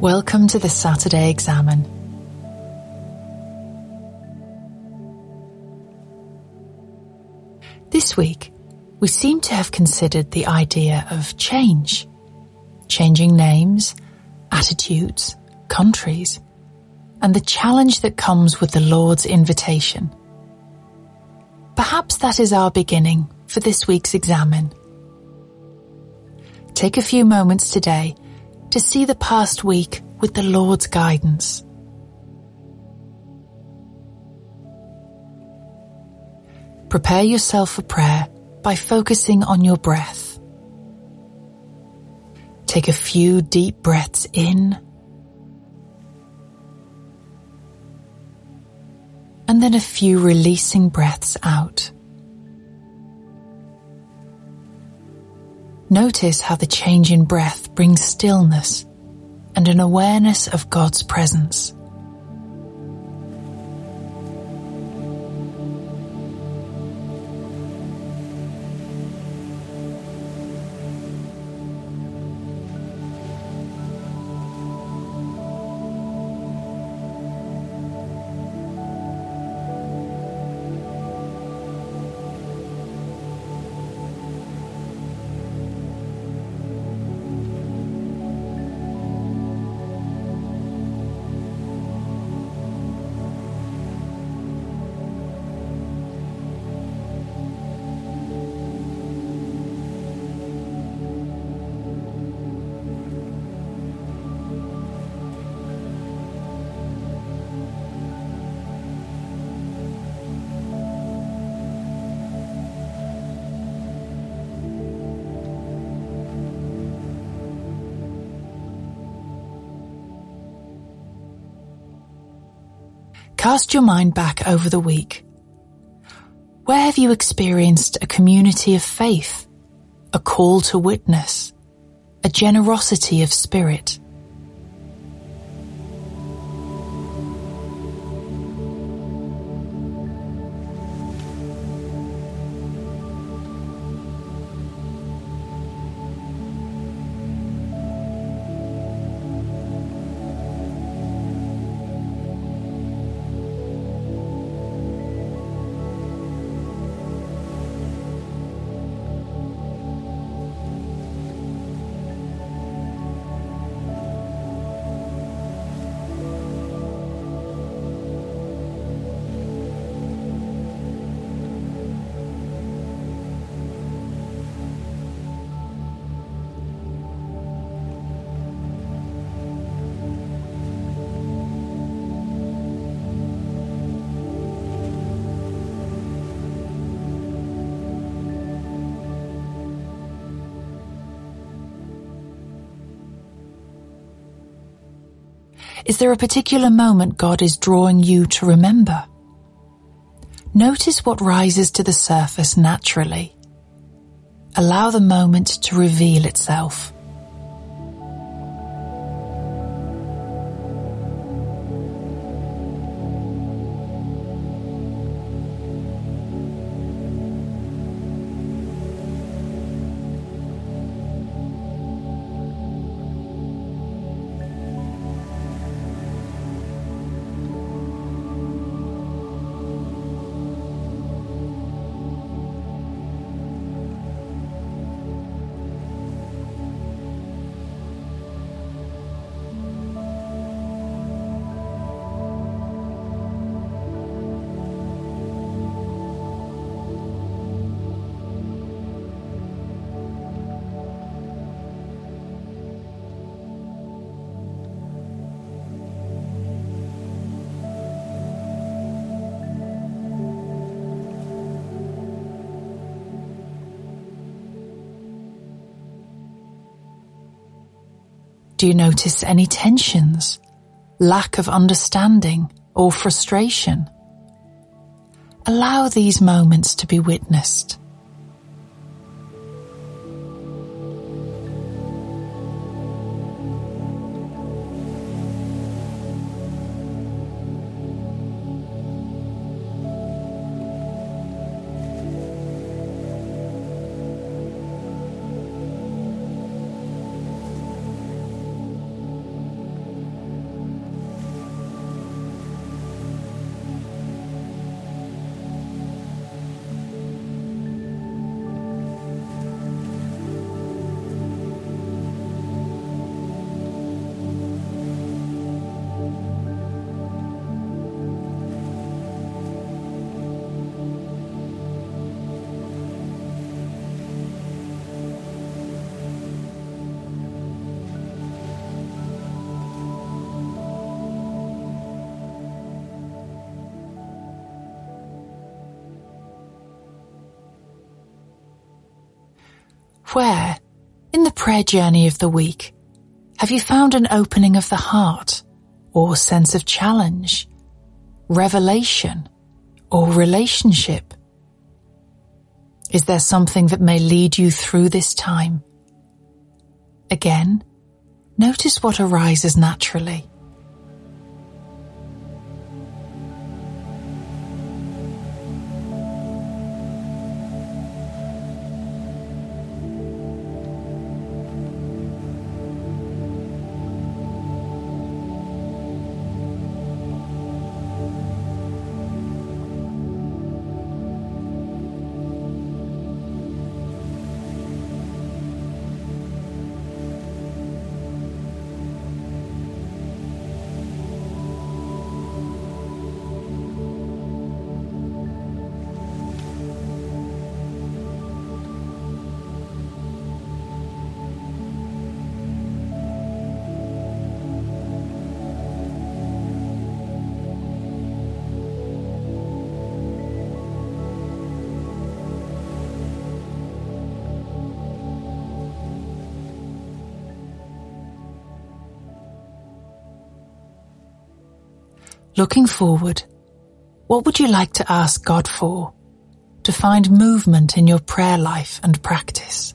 Welcome to the Saturday Examen. This week, we seem to have considered the idea of change, changing names, attitudes, countries, and the challenge that comes with the Lord's invitation. Perhaps that is our beginning for this week's Examen. Take a few moments today to see the past week with the Lord's guidance. Prepare yourself for prayer by focusing on your breath. Take a few deep breaths in and then a few releasing breaths out. Notice how the change in breath brings stillness and an awareness of God's presence. Cast your mind back over the week. Where have you experienced a community of faith, a call to witness, a generosity of spirit? Is there a particular moment God is drawing you to remember? Notice what rises to the surface naturally. Allow the moment to reveal itself. Do you notice any tensions, lack of understanding, or frustration? Allow these moments to be witnessed. Where, in the prayer journey of the week, have you found an opening of the heart or sense of challenge, revelation or relationship? Is there something that may lead you through this time? Again, notice what arises naturally. Looking forward, what would you like to ask God for to find movement in your prayer life and practice?